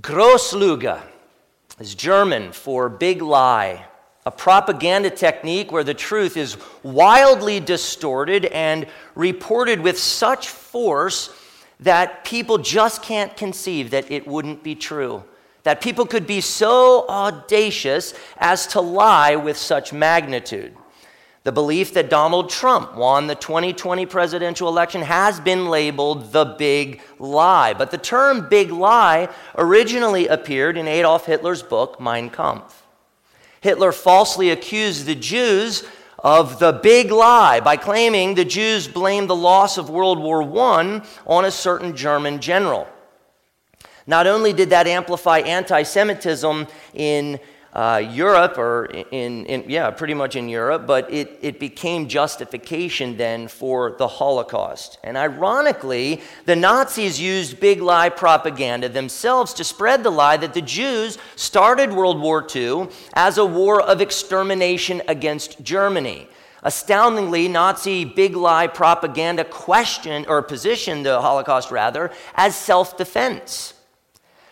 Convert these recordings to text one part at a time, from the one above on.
Großlüge is German for big lie, a propaganda technique where the truth is wildly distorted and reported with such force that people just can't conceive that it wouldn't be true. That people could be so audacious as to lie with such magnitude. The belief that Donald Trump won the 2020 presidential election has been labeled the big lie. But the term big lie originally appeared in Adolf Hitler's book, Mein Kampf. Hitler falsely accused the Jews of the big lie by claiming the Jews blamed the loss of World War I on a certain German general. Not only did that amplify anti Semitism in uh, Europe, or in, in, yeah, pretty much in Europe, but it, it became justification then for the Holocaust. And ironically, the Nazis used big lie propaganda themselves to spread the lie that the Jews started World War II as a war of extermination against Germany. Astoundingly, Nazi big lie propaganda questioned or positioned the Holocaust rather as self defense.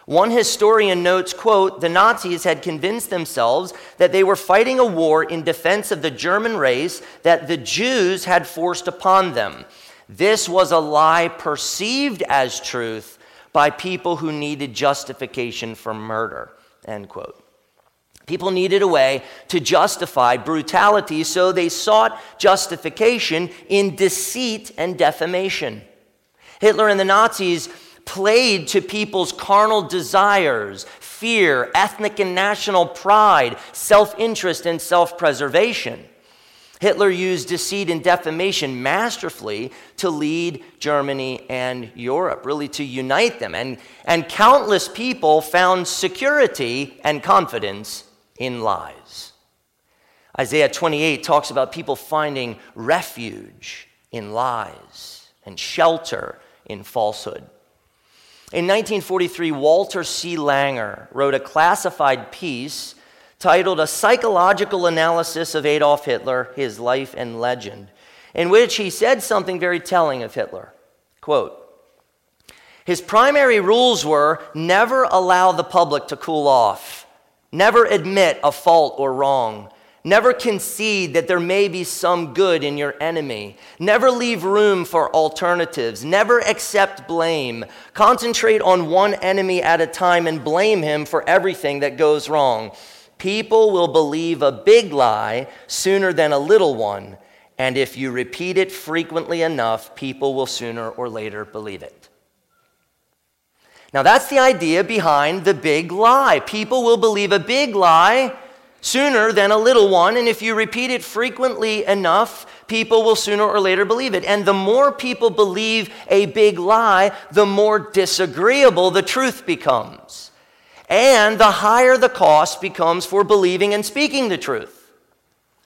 One historian notes, quote, the Nazis had convinced themselves that they were fighting a war in defense of the German race that the Jews had forced upon them. This was a lie perceived as truth by people who needed justification for murder, end quote. People needed a way to justify brutality, so they sought justification in deceit and defamation. Hitler and the Nazis played to people's carnal desires, fear, ethnic and national pride, self interest, and self preservation. Hitler used deceit and defamation masterfully to lead Germany and Europe, really to unite them. And, and countless people found security and confidence in lies. Isaiah 28 talks about people finding refuge in lies and shelter in falsehood. In 1943, Walter C. Langer wrote a classified piece titled A Psychological Analysis of Adolf Hitler, His Life and Legend, in which he said something very telling of Hitler. Quote, his primary rules were never allow the public to cool off, never admit a fault or wrong, Never concede that there may be some good in your enemy. Never leave room for alternatives. Never accept blame. Concentrate on one enemy at a time and blame him for everything that goes wrong. People will believe a big lie sooner than a little one. And if you repeat it frequently enough, people will sooner or later believe it. Now, that's the idea behind the big lie. People will believe a big lie sooner than a little one. And if you repeat it frequently enough, people will sooner or later believe it. And the more people believe a big lie, the more disagreeable the truth becomes. And the higher the cost becomes for believing and speaking the truth.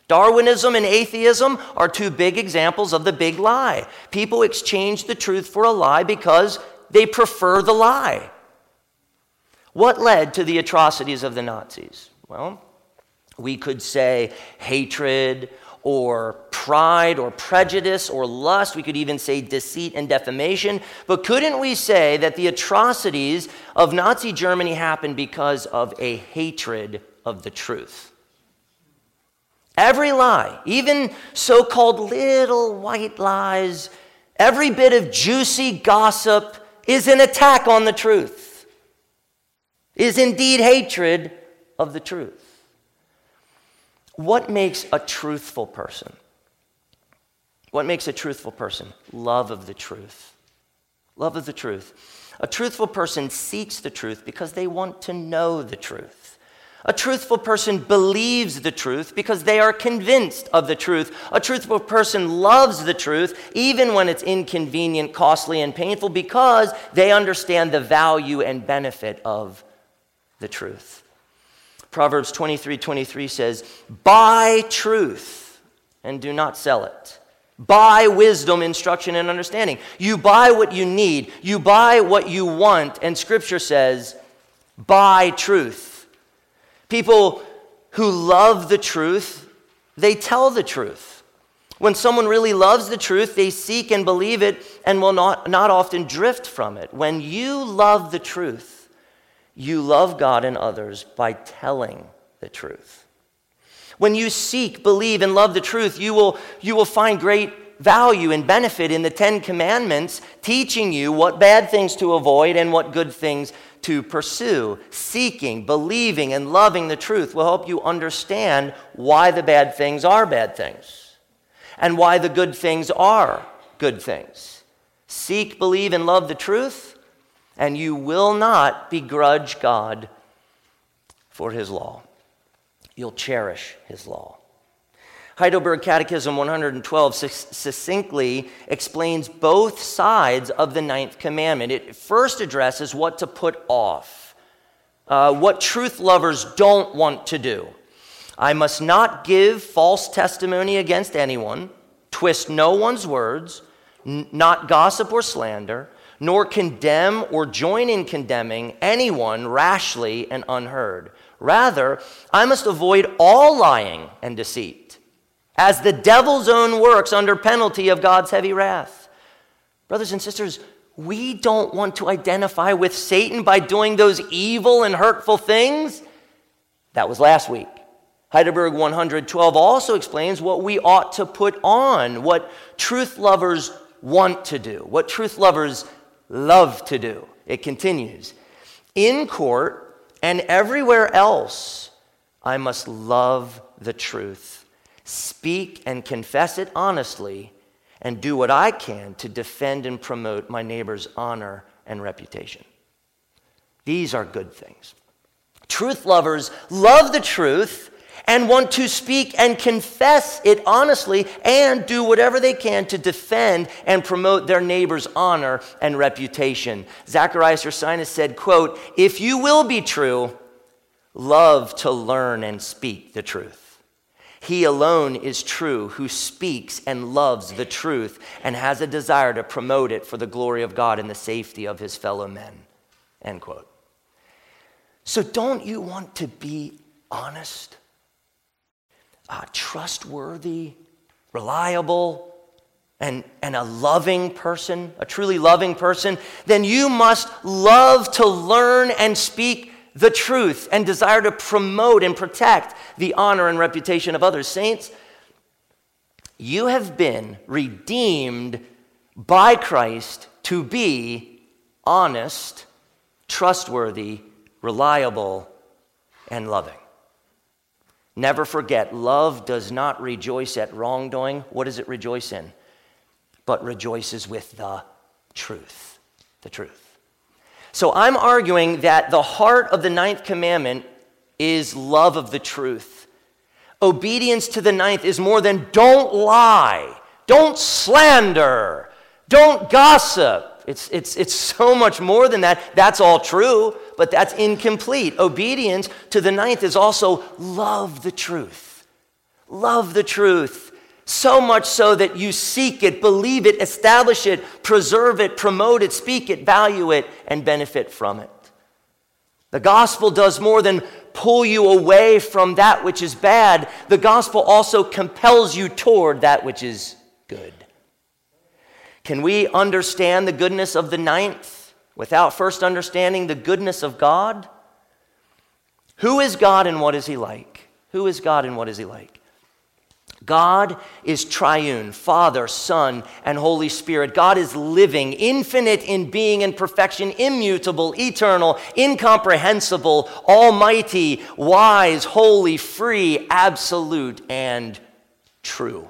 Darwinism and atheism are two big examples of the big lie. People exchange the truth for a lie because they prefer the lie. What led to the atrocities of the Nazis? Well, we could say hatred or pride or prejudice or lust. We could even say deceit and defamation. But couldn't we say that the atrocities of Nazi Germany happened because of a hatred of the truth? Every lie, even so called little white lies, every bit of juicy gossip is an attack on the truth, is indeed hatred of the truth. What makes a truthful person? What makes a truthful person? Love of the truth. Love of the truth. A truthful person seeks the truth because they want to know the truth. A truthful person believes the truth because they are convinced of the truth. A truthful person loves the truth even when it's inconvenient, costly, and painful because they understand the value and benefit of the truth. Proverbs 23 23 says, Buy truth and do not sell it. Buy wisdom, instruction, and understanding. You buy what you need, you buy what you want, and Scripture says, Buy truth. People who love the truth, they tell the truth. When someone really loves the truth, they seek and believe it and will not, not often drift from it. When you love the truth, you love God and others by telling the truth. When you seek, believe, and love the truth, you will, you will find great value and benefit in the Ten Commandments, teaching you what bad things to avoid and what good things to pursue. Seeking, believing, and loving the truth will help you understand why the bad things are bad things and why the good things are good things. Seek, believe, and love the truth, and you will not begrudge God for his law. You'll cherish his law. Heidelberg Catechism 112 succinctly explains both sides of the ninth commandment. It first addresses what to put off, uh, what truth lovers don't want to do. I must not give false testimony against anyone, twist no one's words, n- not gossip or slander, nor condemn or join in condemning anyone rashly and unheard. Rather, I must avoid all lying and deceit as the devil's own works under penalty of God's heavy wrath. Brothers and sisters, we don't want to identify with Satan by doing those evil and hurtful things. That was last week. Heidelberg 112 also explains what we ought to put on, what truth lovers want to do, what truth lovers love to do. It continues In court and everywhere else, I must love the truth speak and confess it honestly, and do what I can to defend and promote my neighbor's honor and reputation. These are good things. Truth lovers love the truth and want to speak and confess it honestly and do whatever they can to defend and promote their neighbor's honor and reputation. Zacharias Ursinus said, quote, if you will be true, love to learn and speak the truth. He alone is true, who speaks and loves the truth and has a desire to promote it for the glory of God and the safety of his fellow men. End quote. So, don't you want to be honest, uh, trustworthy, reliable, and, and a loving person, a truly loving person? Then you must love to learn and speak the truth and desire to promote and protect the honor and reputation of others. Saints, you have been redeemed by Christ to be honest, trustworthy, reliable, and loving. Never forget, love does not rejoice at wrongdoing. What does it rejoice in? But rejoices with the truth. The truth. So I'm arguing that the heart of the ninth commandment is love of the truth. Obedience to the ninth is more than don't lie, don't slander, don't gossip. It's, it's, it's so much more than that. That's all true, but that's incomplete. Obedience to the ninth is also love the truth. Love the truth so much so that you seek it, believe it, establish it, preserve it, promote it, speak it, value it, and benefit from it. The gospel does more than pull you away from that which is bad, the gospel also compels you toward that which is good. Can we understand the goodness of the ninth without first understanding the goodness of God? Who is God and what is he like? Who is God and what is he like? God is triune Father, Son, and Holy Spirit. God is living, infinite in being and perfection, immutable, eternal, incomprehensible, almighty, wise, holy, free, absolute, and true.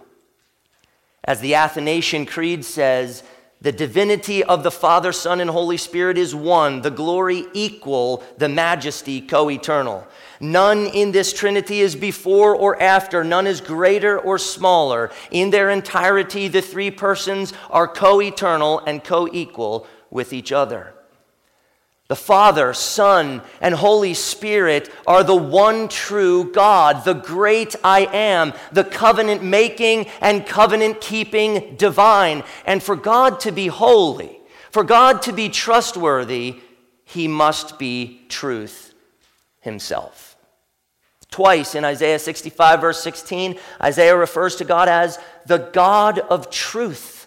As the Athanasian Creed says, the divinity of the Father, Son, and Holy Spirit is one, the glory equal, the majesty co eternal. None in this Trinity is before or after, none is greater or smaller. In their entirety, the three persons are co eternal and co equal with each other. The Father, Son, and Holy Spirit are the one true God, the great I am, the covenant making and covenant keeping divine. And for God to be holy, for God to be trustworthy, he must be truth himself. Twice in Isaiah 65, verse 16, Isaiah refers to God as the God of truth.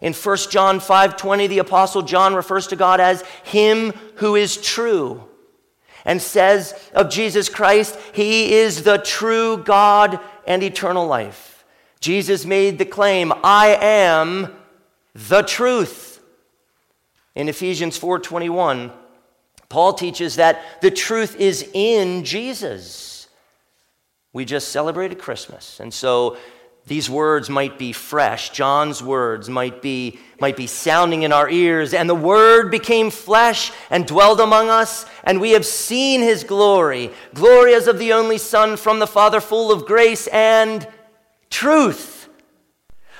In 1 John 5:20, the apostle John refers to God as him who is true and says of Jesus Christ, he is the true God and eternal life. Jesus made the claim, I am the truth. In Ephesians 4:21, Paul teaches that the truth is in Jesus. We just celebrated Christmas. And so these words might be fresh. John's words might be, might be sounding in our ears. And the Word became flesh and dwelled among us, and we have seen his glory. Glory as of the only Son from the Father, full of grace and truth.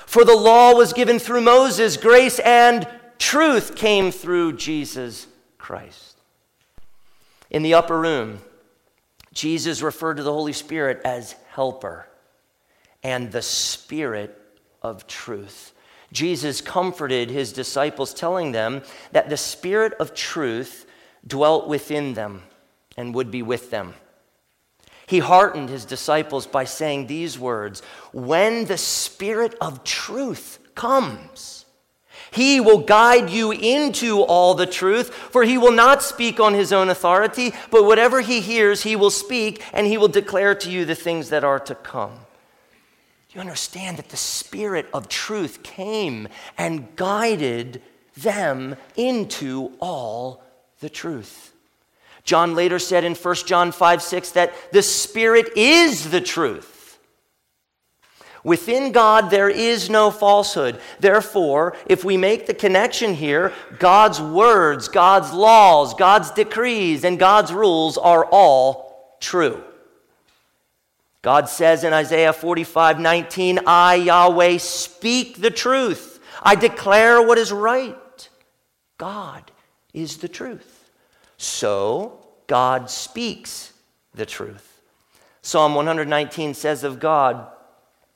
For the law was given through Moses, grace and truth came through Jesus Christ. In the upper room, Jesus referred to the Holy Spirit as helper and the Spirit of truth. Jesus comforted his disciples, telling them that the Spirit of truth dwelt within them and would be with them. He heartened his disciples by saying these words When the Spirit of truth comes, he will guide you into all the truth, for he will not speak on his own authority, but whatever he hears, he will speak, and he will declare to you the things that are to come. You understand that the Spirit of truth came and guided them into all the truth. John later said in 1 John 5 6 that the Spirit is the truth. Within God, there is no falsehood. Therefore, if we make the connection here, God's words, God's laws, God's decrees, and God's rules are all true. God says in Isaiah 45 19, I, Yahweh, speak the truth. I declare what is right. God is the truth. So, God speaks the truth. Psalm 119 says of God,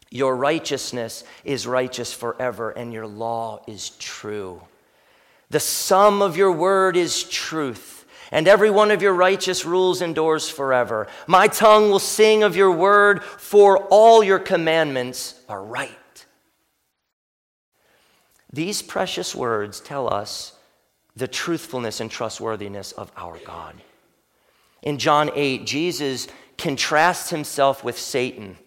Your righteousness is righteous forever, and your law is true. The sum of your word is truth and every one of your righteous rules endures forever. My tongue will sing of your word, for all your commandments are right. These precious words tell us the truthfulness and trustworthiness of our God. In John 8, Jesus contrasts himself with Satan.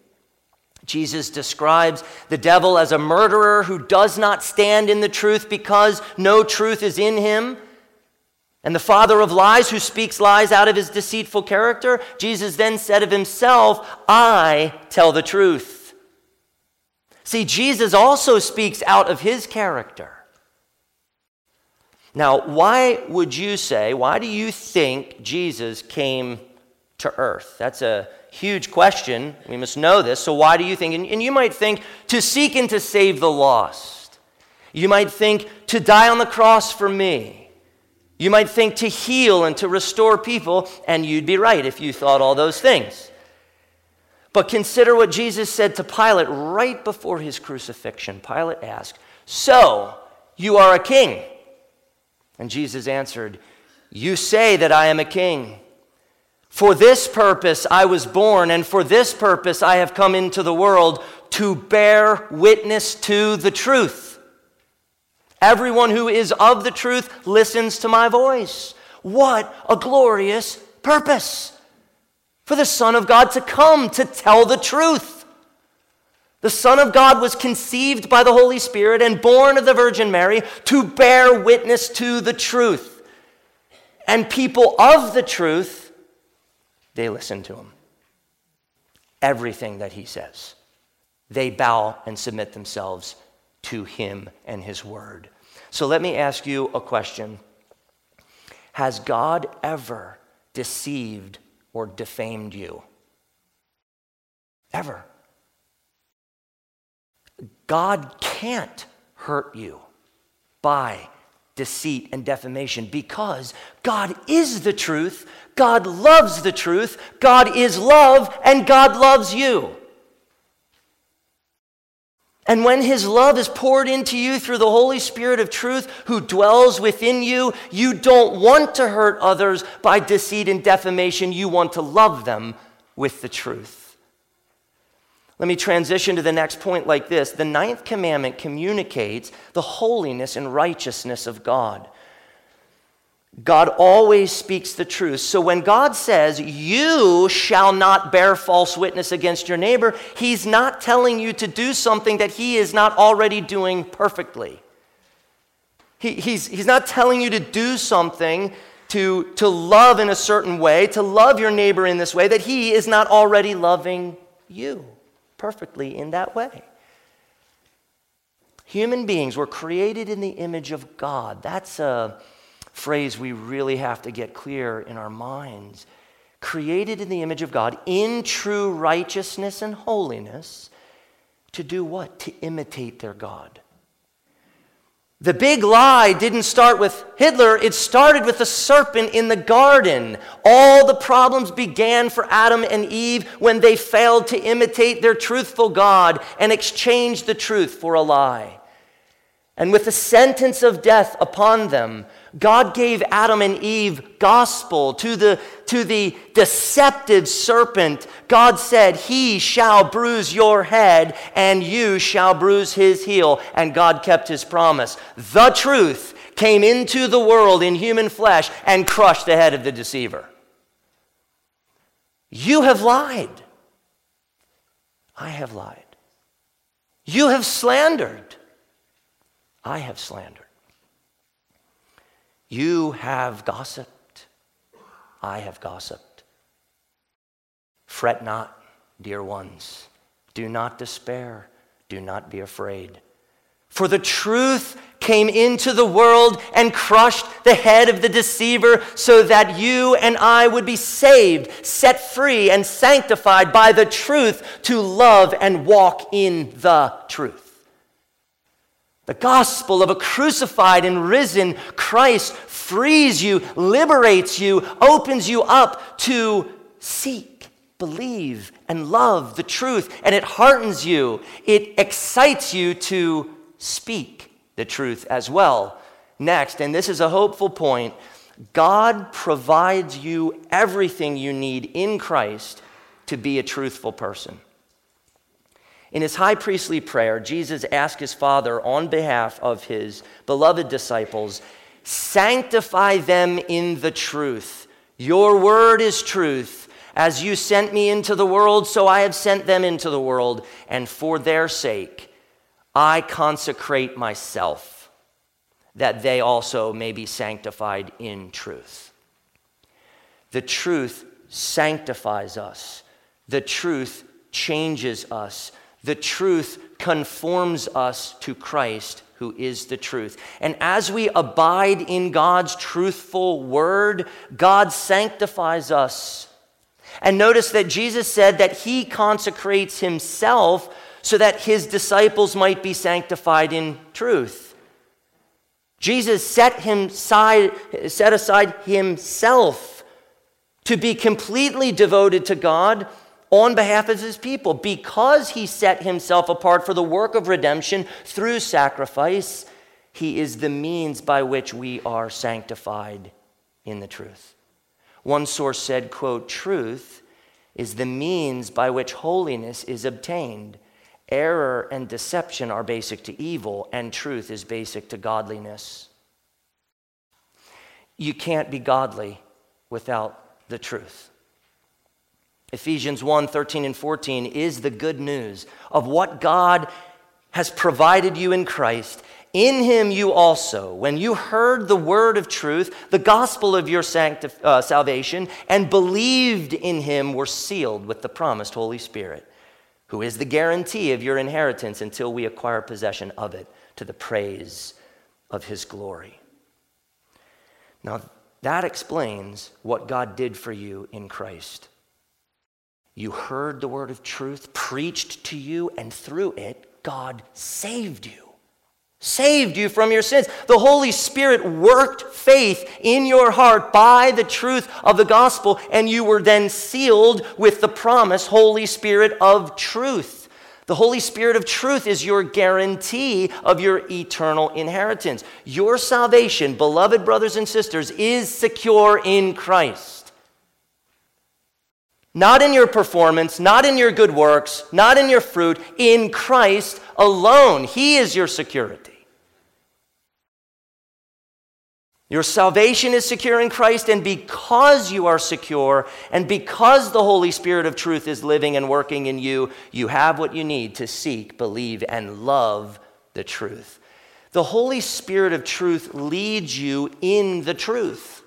Jesus describes the devil as a murderer who does not stand in the truth because no truth is in him. And the father of lies, who speaks lies out of his deceitful character, Jesus then said of himself, I tell the truth. See, Jesus also speaks out of his character. Now, why would you say, why do you think Jesus came to earth? That's a huge question. We must know this. So, why do you think? And, you might think to seek and to save the lost. You might think to die on the cross for me. You might think to heal and to restore people, and you'd be right if you thought all those things. But consider what Jesus said to Pilate right before his crucifixion. Pilate asked, So, you are a king? And Jesus answered, You say that I am a king. For this purpose I was born, and for this purpose I have come into the world to bear witness to the truth. Everyone who is of the truth listens to my voice. What a glorious purpose for the Son of God to come to tell the truth. The Son of God was conceived by the Holy Spirit and born of the Virgin Mary to bear witness to the truth. And people of the truth, they listen to him. Everything that he says, they bow and submit themselves to him and his word. So let me ask you a question Has God ever deceived or defamed you? Ever. God can't hurt you by deceit and defamation because God is the truth, God loves the truth, God is love, and God loves you. And when His love is poured into you through the Holy Spirit of truth who dwells within you, you don't want to hurt others by deceit and defamation. You want to love them with the truth. Let me transition to the next point like this The ninth commandment communicates the holiness and righteousness of God. God always speaks the truth. So when God says, You shall not bear false witness against your neighbor, He's not telling you to do something that He is not already doing perfectly. He, he's, he's not telling you to do something to, to love in a certain way, to love your neighbor in this way, that He is not already loving you perfectly in that way. Human beings were created in the image of God. That's a phrase we really have to get clear in our minds. Created in the image of God in true righteousness and holiness to do what? To imitate their God. The big lie didn't start with Hitler, it started with the serpent in the garden. All the problems began for Adam and Eve when they failed to imitate their truthful God and exchanged the truth for a lie. And with the sentence of death upon them, God gave Adam and Eve gospel to the, to the deceptive serpent. God said, He shall bruise your head, and you shall bruise his heel. And God kept his promise. The truth came into the world in human flesh and crushed the head of the deceiver. You have lied. I have lied. You have slandered. I have slandered. You have gossiped. I have gossiped. Fret not, dear ones. Do not despair. Do not be afraid. For the truth came into the world and crushed the head of the deceiver so that you and I would be saved, set free, and sanctified by the truth to love and walk in the truth. The gospel of a crucified and risen Christ frees you, liberates you, opens you up to seek, believe, and love the truth. And it heartens you, it excites you to speak the truth as well. Next, and this is a hopeful point God provides you everything you need in Christ to be a truthful person. In his high priestly prayer, Jesus asked his Father on behalf of his beloved disciples, Sanctify them in the truth. Your word is truth. As you sent me into the world, so I have sent them into the world. And for their sake, I consecrate myself, that they also may be sanctified in truth. The truth sanctifies us, the truth changes us. The truth conforms us to Christ, who is the truth. And as we abide in God's truthful word, God sanctifies us. And notice that Jesus said that he consecrates himself so that his disciples might be sanctified in truth. Jesus set, him side, set aside himself to be completely devoted to God on behalf of his people because he set himself apart for the work of redemption through sacrifice he is the means by which we are sanctified in the truth. One source said quote truth is the means by which holiness is obtained. Error and deception are basic to evil and truth is basic to godliness. You can't be godly without the truth Ephesians 1 13 and 14 is the good news of what God has provided you in Christ. In him you also, when you heard the word of truth, the gospel of your sanctif- uh, salvation, and believed in him, were sealed with the promised Holy Spirit, who is the guarantee of your inheritance until we acquire possession of it to the praise of his glory. Now, that explains what God did for you in Christ. You heard the word of truth preached to you, and through it, God saved you. Saved you from your sins. The Holy Spirit worked faith in your heart by the truth of the gospel, and you were then sealed with the promise, Holy Spirit of truth. The Holy Spirit of truth is your guarantee of your eternal inheritance. Your salvation, beloved brothers and sisters, is secure in Christ. Not in your performance, not in your good works, not in your fruit, in Christ alone. He is your security. Your salvation is secure in Christ, and because you are secure, and because the Holy Spirit of truth is living and working in you, you have what you need to seek, believe, and love the truth. The Holy Spirit of truth leads you in the truth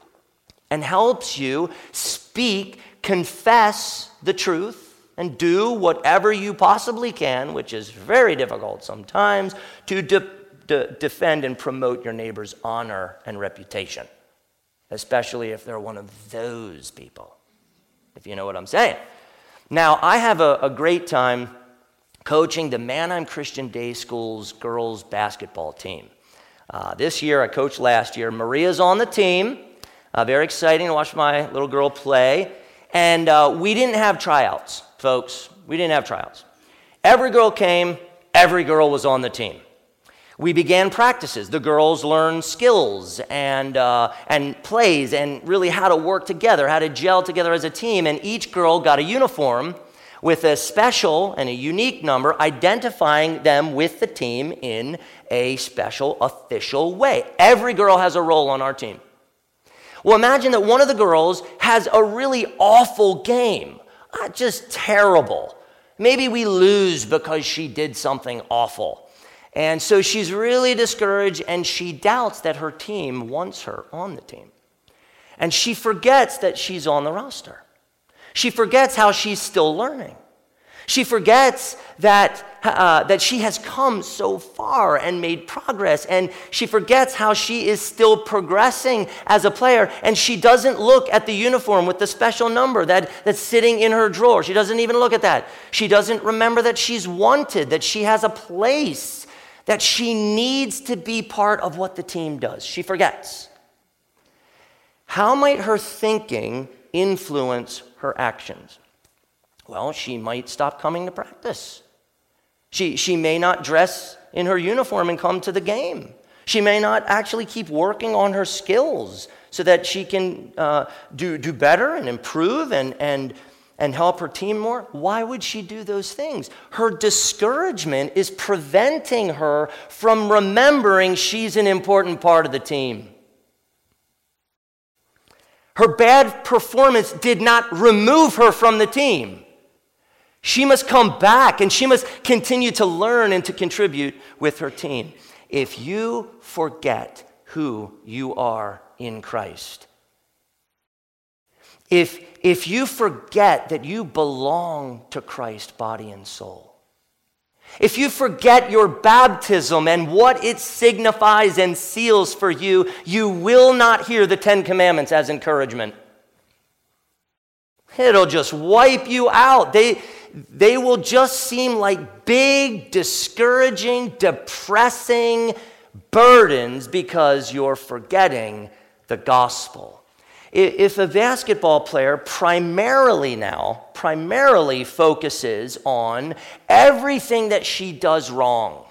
and helps you speak, confess the truth, and do whatever you possibly can, which is very difficult sometimes, to de- de- defend and promote your neighbor's honor and reputation, especially if they're one of those people, if you know what I'm saying. Now, I have a, a great time coaching the Manheim Christian Day School's girls basketball team. Uh, this year, I coached last year. Maria's on the team. Uh, very exciting to watch my little girl play. And uh, we didn't have tryouts, folks. We didn't have tryouts. Every girl came, every girl was on the team. We began practices. The girls learned skills and, uh, and plays and really how to work together, how to gel together as a team. And each girl got a uniform with a special and a unique number identifying them with the team in a special official way. Every girl has a role on our team. Well, imagine that one of the girls has a really awful game, uh, just terrible. Maybe we lose because she did something awful. And so she's really discouraged and she doubts that her team wants her on the team. And she forgets that she's on the roster. She forgets how she's still learning. She forgets that, uh, that she has come so far and made progress. And she forgets how she is still progressing as a player. And she doesn't look at the uniform with the special number that, that's sitting in her drawer. She doesn't even look at that. She doesn't remember that she's wanted, that she has a place, that she needs to be part of what the team does. She forgets. How might her thinking influence her actions? Well, she might stop coming to practice. She, she may not dress in her uniform and come to the game. She may not actually keep working on her skills so that she can uh, do, do better and improve and, and, and help her team more. Why would she do those things? Her discouragement is preventing her from remembering she's an important part of the team. Her bad performance did not remove her from the team. She must come back and she must continue to learn and to contribute with her team. If you forget who you are in Christ, if, if you forget that you belong to Christ, body and soul, if you forget your baptism and what it signifies and seals for you, you will not hear the Ten Commandments as encouragement. It'll just wipe you out. They, they will just seem like big, discouraging, depressing burdens because you're forgetting the gospel. If a basketball player primarily now, primarily focuses on everything that she does wrong,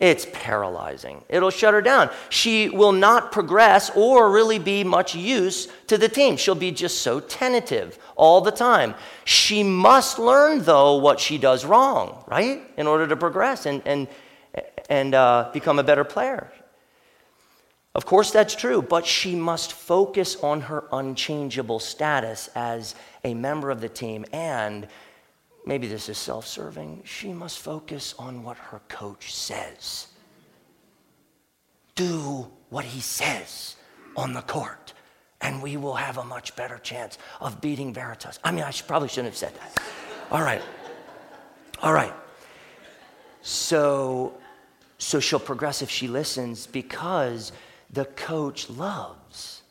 it's paralyzing. It'll shut her down. She will not progress or really be much use to the team. She'll be just so tentative all the time. She must learn, though, what she does wrong, right? In order to progress and, and, and uh, become a better player. Of course, that's true, but she must focus on her unchangeable status as a member of the team and maybe this is self serving, she must focus on what her coach says. Do what he says on the court, and we will have a much better chance of beating Veritas. I mean, I should, probably shouldn't have said that. All right. All right. So, so she'll progress if she listens because the coach loves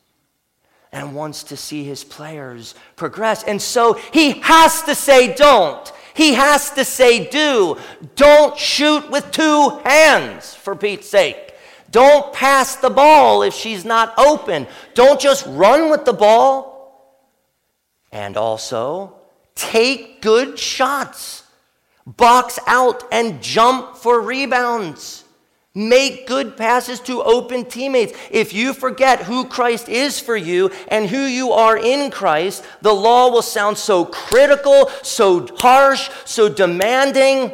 and wants to see his players progress. And so he has to say, don't. He has to say, do. Don't shoot with two hands, for Pete's sake. Don't pass the ball if she's not open. Don't just run with the ball. And also, take good shots. Box out and jump for rebounds. Make good passes to open teammates. If you forget who Christ is for you and who you are in Christ, the law will sound so critical, so harsh, so demanding,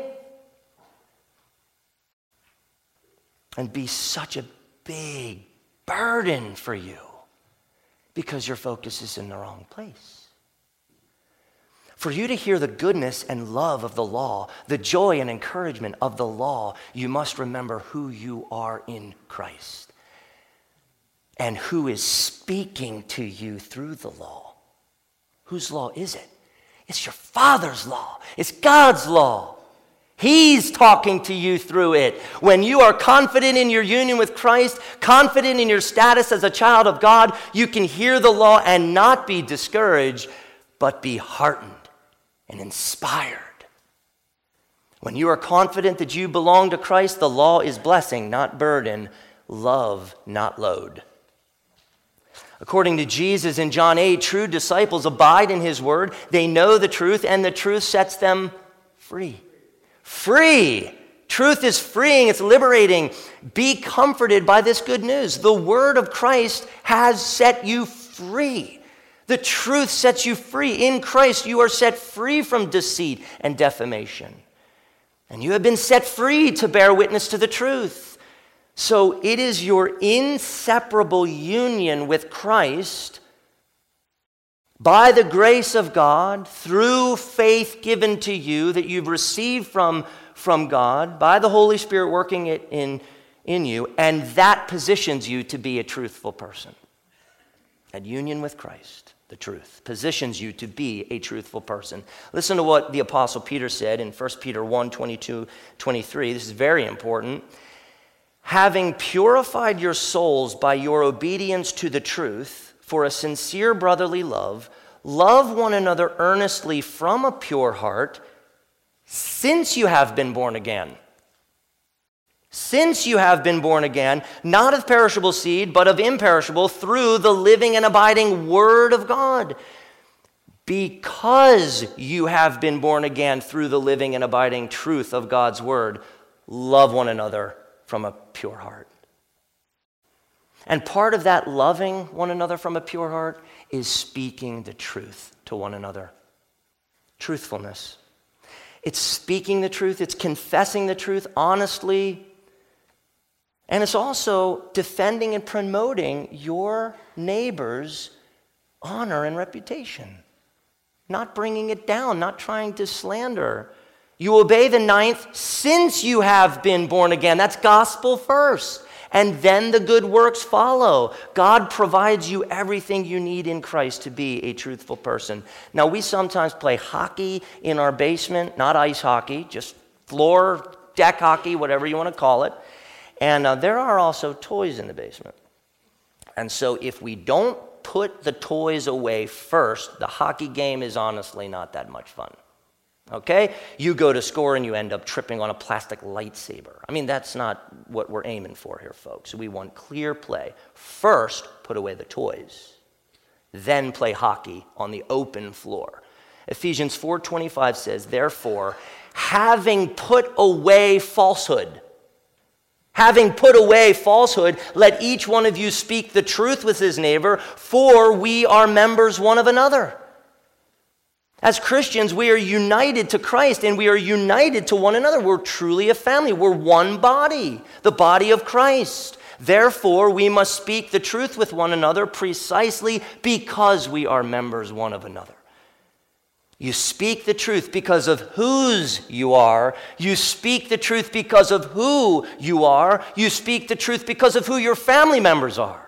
and be such a big burden for you because your focus is in the wrong place. For you to hear the goodness and love of the law, the joy and encouragement of the law, you must remember who you are in Christ and who is speaking to you through the law. Whose law is it? It's your Father's law, it's God's law. He's talking to you through it. When you are confident in your union with Christ, confident in your status as a child of God, you can hear the law and not be discouraged, but be heartened and inspired. When you are confident that you belong to Christ, the law is blessing, not burden, love, not load. According to Jesus in John 8, true disciples abide in his word. They know the truth, and the truth sets them free. Free. Truth is freeing, it's liberating. Be comforted by this good news. The word of Christ has set you free. The truth sets you free. In Christ, you are set free from deceit and defamation. And you have been set free to bear witness to the truth. So it is your inseparable union with Christ by the grace of God, through faith given to you that you've received from, from God, by the Holy Spirit working it in, in you, and that positions you to be a truthful person. At union with Christ the truth, positions you to be a truthful person. Listen to what the Apostle Peter said in 1 Peter 1 22, 23. This is very important. Having purified your souls by your obedience to the truth for a sincere brotherly love, love one another earnestly from a pure heart, since you have been born again since you have been born again, not of perishable seed, but of imperishable, through the living and abiding Word of God. Because you have been born again through the living and abiding truth of God's Word, love one another from a pure heart. And part of that loving one another from a pure heart is speaking the truth to one another. Truthfulness. It's speaking the truth, it's confessing the truth honestly, and it's also defending and promoting your neighbor's honor and reputation, not bringing it down, not trying to slander. You obey the ninth since you have been born again. That's gospel first. And then the good works follow. God provides you everything you need in Christ to be a truthful person. Now, we sometimes play hockey in our basement, not ice hockey, just floor, deck hockey, whatever you want to call it. And uh, there are also toys in the basement. And so if we don't put the toys away first, the hockey game is honestly not that much fun. Okay? You go to score and you end up tripping on a plastic lightsaber. I mean, that's not what we're aiming for here, folks. We want clear play. First, put away the toys. Then play hockey on the open floor. Ephesians 4:25 says, "Therefore, having put away falsehood, Having put away falsehood, let each one of you speak the truth with his neighbor, for we are members one of another. As Christians, we are united to Christ and we are united to one another. We're truly a family. We're one body, the body of Christ. Therefore, we must speak the truth with one another precisely because we are members one of another. You speak the truth because of whose you are. You speak the truth because of who you are. You speak the truth because of who your family members are.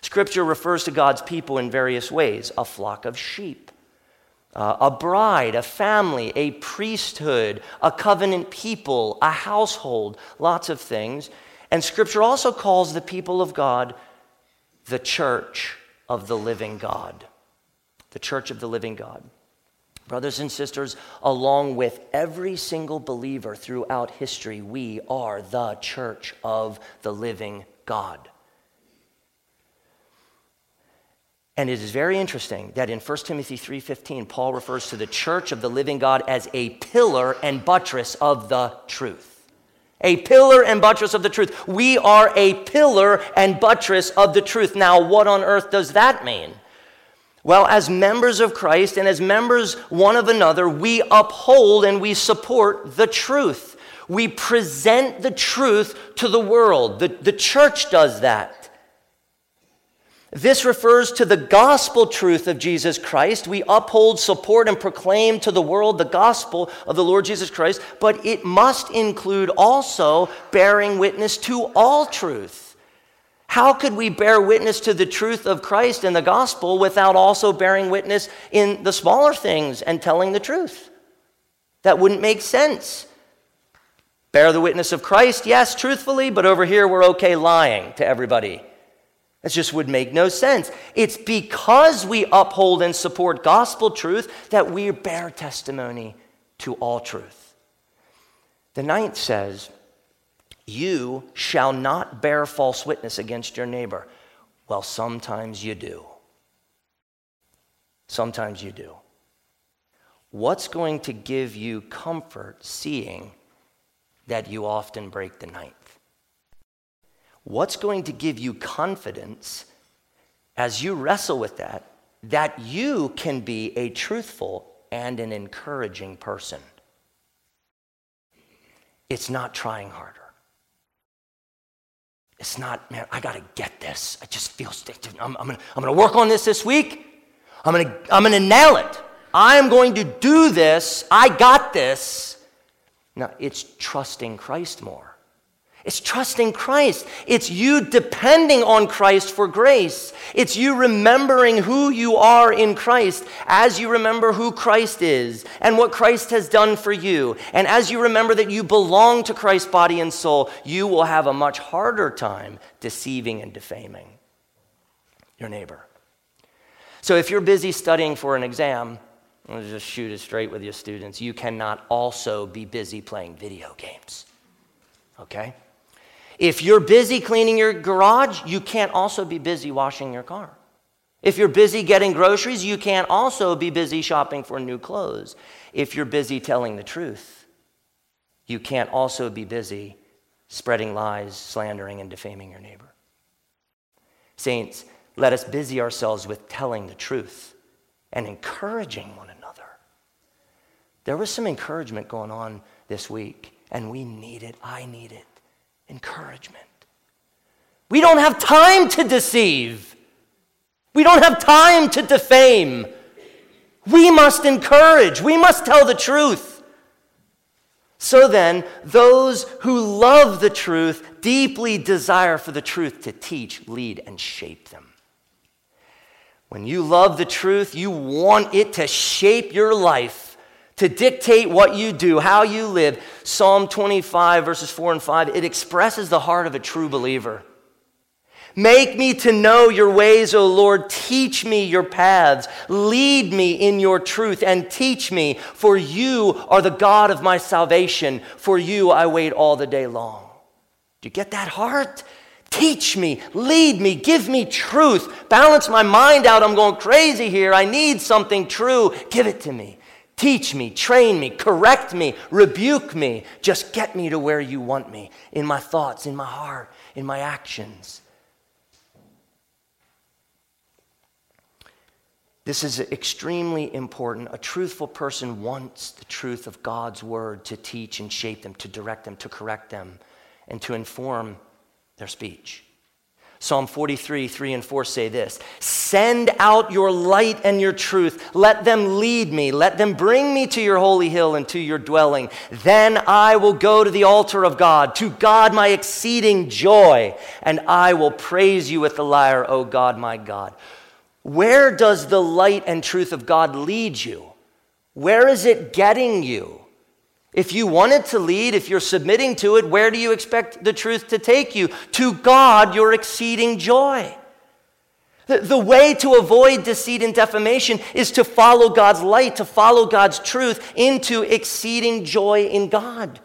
Scripture refers to God's people in various ways a flock of sheep, uh, a bride, a family, a priesthood, a covenant people, a household, lots of things. And Scripture also calls the people of God the church of the living God the church of the living God. Brothers and sisters, along with every single believer throughout history, we are the church of the living God. And it is very interesting that in 1 Timothy 3:15 Paul refers to the church of the living God as a pillar and buttress of the truth. A pillar and buttress of the truth. We are a pillar and buttress of the truth. Now, what on earth does that mean? Well, as members of Christ and as members one of another, we uphold and we support the truth. We present the truth to the world. The, the church does that. This refers to the gospel truth of Jesus Christ. We uphold, support, and proclaim to the world the gospel of the Lord Jesus Christ, but it must include also bearing witness to all truth. How could we bear witness to the truth of Christ and the gospel without also bearing witness in the smaller things and telling the truth? That wouldn't make sense. Bear the witness of Christ, yes, truthfully, but over here we're okay lying to everybody. That just would make no sense. It's because we uphold and support gospel truth that we bear testimony to all truth. The ninth says, You shall not bear false witness against your neighbor. Well, sometimes you do. Sometimes you do. What's going to give you comfort seeing that you often break the ninth? What's going to give you confidence as you wrestle with that, that you can be a truthful and an encouraging person? It's not trying harder. It's not, man, I got to get this. I just feel, I'm, I'm going I'm to work on this this week. I'm to I'm to nail it. I'm going to do this. I got this. Now, it's trusting Christ more. It's trusting Christ. It's you depending on Christ for grace. It's you remembering who you are in Christ as you remember who Christ is and what Christ has done for you. And as you remember that you belong to Christ's body and soul, you will have a much harder time deceiving and defaming your neighbor. So if you're busy studying for an exam, I'll just shoot it straight with your students. You cannot also be busy playing video games. Okay? If you're busy cleaning your garage, you can't also be busy washing your car. If you're busy getting groceries, you can't also be busy shopping for new clothes. If you're busy telling the truth, you can't also be busy spreading lies, slandering, and defaming your neighbor. Saints, let us busy ourselves with telling the truth and encouraging one another. There was some encouragement going on this week, and we need it. I need it encouragement. We don't have time to deceive. We don't have time to defame. We must encourage. We must tell the truth. So then, those who love the truth deeply desire for the truth to teach, lead, and shape them. When you love the truth, you want it to shape your life to dictate what you do, how you live. Psalm 25, verses 4 and 5, it expresses the heart of a true believer. Make me to know your ways, O Lord. Teach me your paths. Lead me in your truth and teach me, for you are the God of my salvation. For you I wait all the day long. Do you get that heart? Teach me, lead me, give me truth. Balance my mind out. I'm going crazy here. I need something true. Give it to me. Teach me, train me, correct me, rebuke me. Just get me to where you want me in my thoughts, in my heart, in my actions. This is extremely important. A truthful person wants the truth of God's word to teach and shape them, to direct them, to correct them, and to inform their speech. Psalm 43, 3 and 4 say this Send out your light and your truth. Let them lead me. Let them bring me to your holy hill and to your dwelling. Then I will go to the altar of God, to God my exceeding joy, and I will praise you with the lyre, O God, my God. Where does the light and truth of God lead you? Where is it getting you? If you wanted to lead, if you're submitting to it, where do you expect the truth to take you? To God, your exceeding joy. The way to avoid deceit and defamation is to follow God's light, to follow God's truth into exceeding joy in God.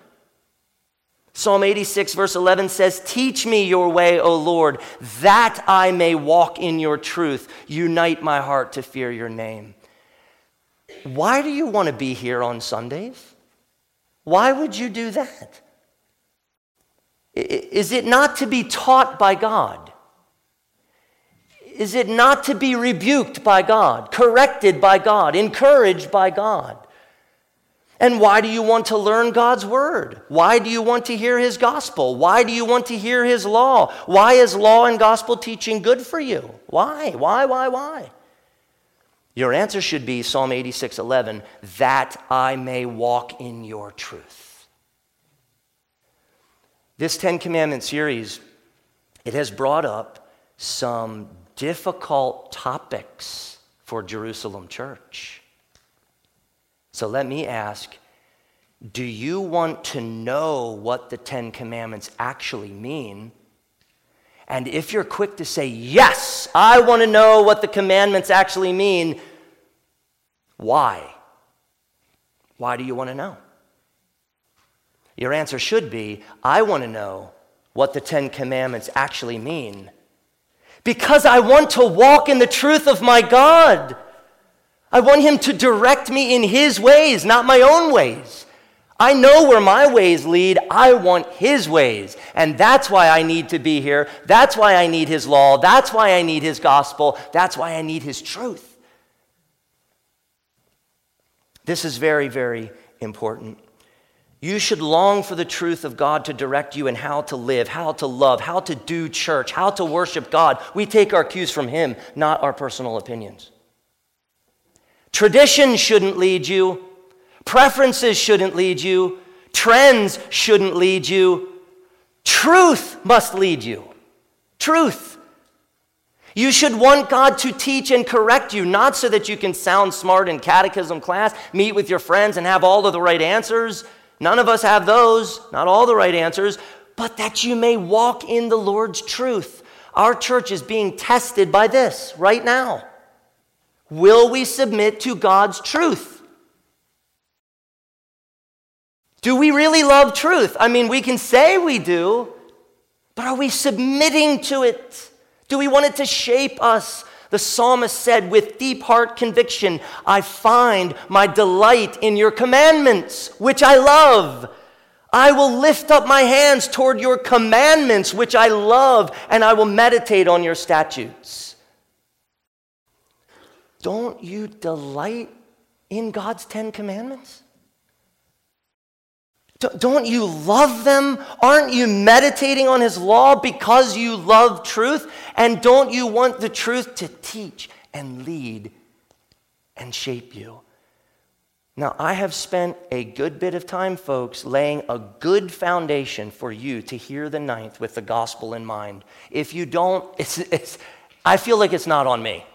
Psalm 86, verse 11 says, Teach me your way, O Lord, that I may walk in your truth. Unite my heart to fear your name. Why do you want to be here on Sundays? Why would you do that? Is it not to be taught by God? Is it not to be rebuked by God, corrected by God, encouraged by God? And why do you want to learn God's word? Why do you want to hear his gospel? Why do you want to hear his law? Why is law and gospel teaching good for you? Why? Why, why, why? Your answer should be Psalm 86 11, that I may walk in your truth. This Ten Commandment series, it has brought up some difficult topics for Jerusalem church. So let me ask do you want to know what the Ten Commandments actually mean? And if you're quick to say, Yes, I want to know what the commandments actually mean, why? Why do you want to know? Your answer should be, I want to know what the Ten Commandments actually mean because I want to walk in the truth of my God. I want Him to direct me in His ways, not my own ways. I know where my ways lead. I want His ways. And that's why I need to be here. That's why I need His law. That's why I need His gospel. That's why I need His truth. This is very, very important. You should long for the truth of God to direct you in how to live, how to love, how to do church, how to worship God. We take our cues from Him, not our personal opinions. Tradition shouldn't lead you. Preferences shouldn't lead you. Trends shouldn't lead you. Truth must lead you. Truth. You should want God to teach and correct you, not so that you can sound smart in catechism class, meet with your friends, and have all of the right answers. None of us have those, not all the right answers, but that you may walk in the Lord's truth. Our church is being tested by this right now. Will we submit to God's truth? Do we really love truth? I mean, we can say we do, but are we submitting to it? Do we want it to shape us? The psalmist said, with deep heart conviction, I find my delight in your commandments, which I love. I will lift up my hands toward your commandments, which I love, and I will meditate on your statutes. Don't you delight in God's Ten Commandments? Don't you love them? Aren't you meditating on His law because you love truth? And don't you want the truth to teach and lead and shape you? Now, I have spent a good bit of time, folks, laying a good foundation for you to hear the ninth with the gospel in mind. If you don't, it's, it's, I feel like it's not on me.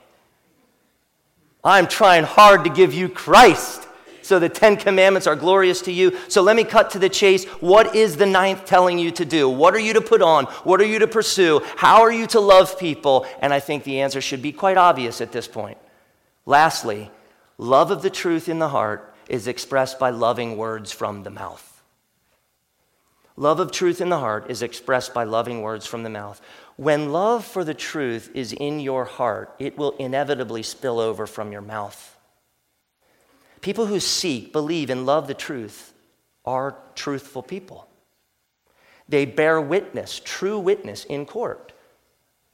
I'm trying hard to give you Christ. So the Ten Commandments are glorious to you. So let me cut to the chase. What is the ninth telling you to do? What are you to put on? What are you to pursue? How are you to love people? And I think the answer should be quite obvious at this point. Lastly, love of the truth in the heart is expressed by loving words from the mouth. Love of truth in the heart is expressed by loving words from the mouth. When love for the truth is in your heart, it will inevitably spill over from your mouth. People who seek, believe, and love the truth are truthful people. They bear witness, true witness in court.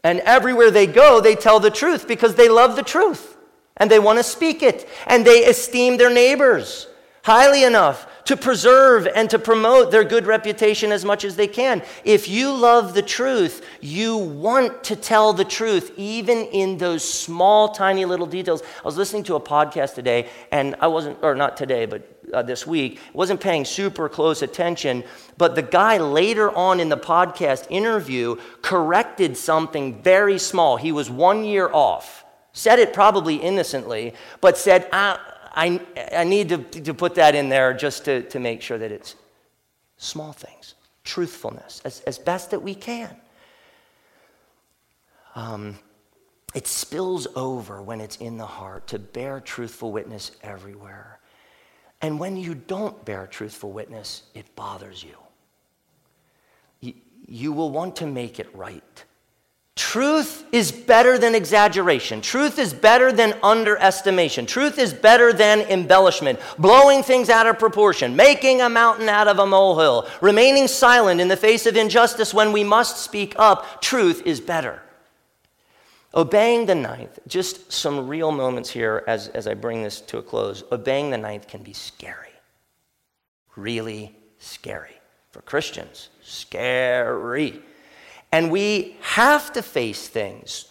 And everywhere they go, they tell the truth because they love the truth and they want to speak it and they esteem their neighbors highly enough to preserve and to promote their good reputation as much as they can. If you love the truth, you want to tell the truth, even in those small, tiny little details. I was listening to a podcast today, and I wasn't, or not today, but uh, this week, wasn't paying super close attention, but the guy later on in the podcast interview corrected something very small. He was one year off. Said it probably innocently, but said, ah, I, I need to, to put that in there just to, to make sure that it's small things, truthfulness, as, as best that we can. Um, it spills over when it's in the heart to bear truthful witness everywhere. And when you don't bear truthful witness, it bothers you. You, you will want to make it right. Truth is better than exaggeration. Truth is better than underestimation. Truth is better than embellishment, blowing things out of proportion, making a mountain out of a molehill, remaining silent in the face of injustice when we must speak up. Truth is better. Obeying the ninth, just some real moments here as, as I bring this to a close. Obeying the ninth can be scary, really scary. For Christians, scary. And we have to face things.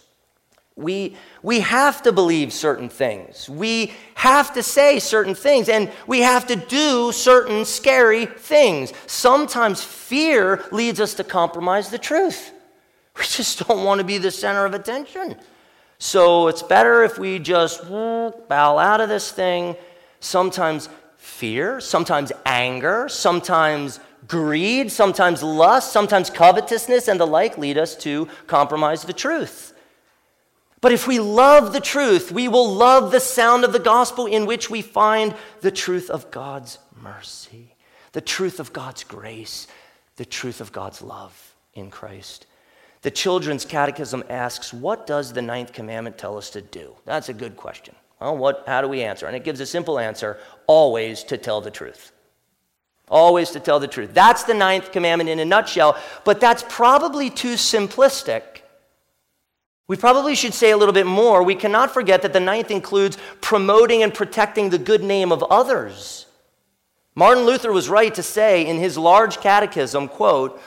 We, we have to believe certain things. We have to say certain things. And we have to do certain scary things. Sometimes fear leads us to compromise the truth. We just don't want to be the center of attention. So it's better if we just bow out of this thing. Sometimes fear, sometimes anger, sometimes greed, sometimes lust, sometimes covetousness, and the like lead us to compromise the truth. But if we love the truth, we will love the sound of the gospel in which we find the truth of God's mercy, the truth of God's grace, the truth of God's love in Christ. The Children's Catechism asks, What does the ninth commandment tell us to do? That's a good question. Well, what, how do we answer? And it gives a simple answer always to tell the truth. Always to tell the truth. That's the ninth commandment in a nutshell, but that's probably too simplistic. We probably should say a little bit more. We cannot forget that the ninth includes promoting and protecting the good name of others. Martin Luther was right to say in his large catechism, quote,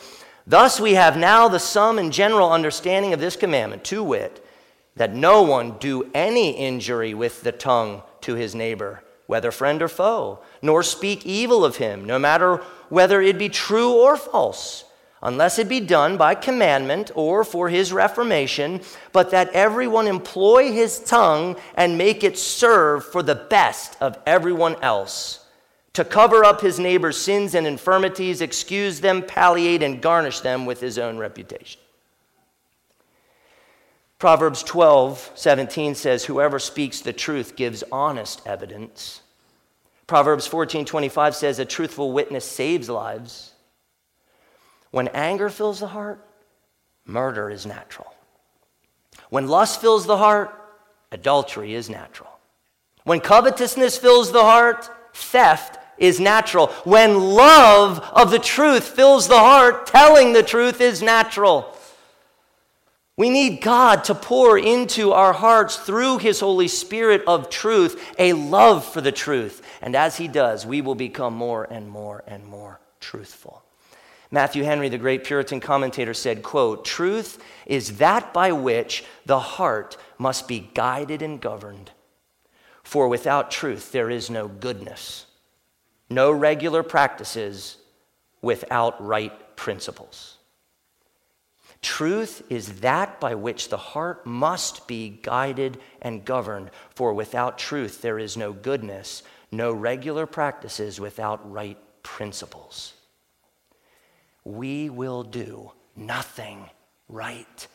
Thus we have now the sum and general understanding of this commandment, to wit, that no one do any injury with the tongue to his neighbor whether friend or foe, nor speak evil of him, no matter whether it be true or false, unless it be done by commandment or for his reformation, but that everyone employ his tongue and make it serve for the best of everyone else, to cover up his neighbor's sins and infirmities, excuse them, palliate, and garnish them with his own reputation. Proverbs 12, 17 says, Whoever speaks the truth gives honest evidence. Proverbs 14:25 says, A truthful witness saves lives. When anger fills the heart, murder is natural. When lust fills the heart, adultery is natural. When covetousness fills the heart, theft is natural. When love of the truth fills the heart, telling the truth is natural. We need God to pour into our hearts through His Holy Spirit of truth a love for the truth. And as He does, we will become more and more and more truthful. Matthew Henry, the great Puritan commentator, said, quote, Truth is that by which the heart must be guided and governed. For without truth there is no goodness, no regular practices without right principles. Truth is that by which the heart must be guided and governed, for without truth there is no goodness, no regular practices without right principles. We will do nothing right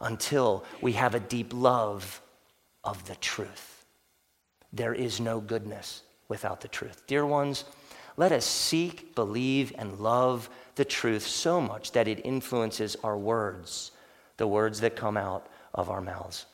until we have a deep love of the truth. There is no goodness without the truth. Dear ones, let us seek, believe, and love the truth so much that it influences our words, the words that come out of our mouths.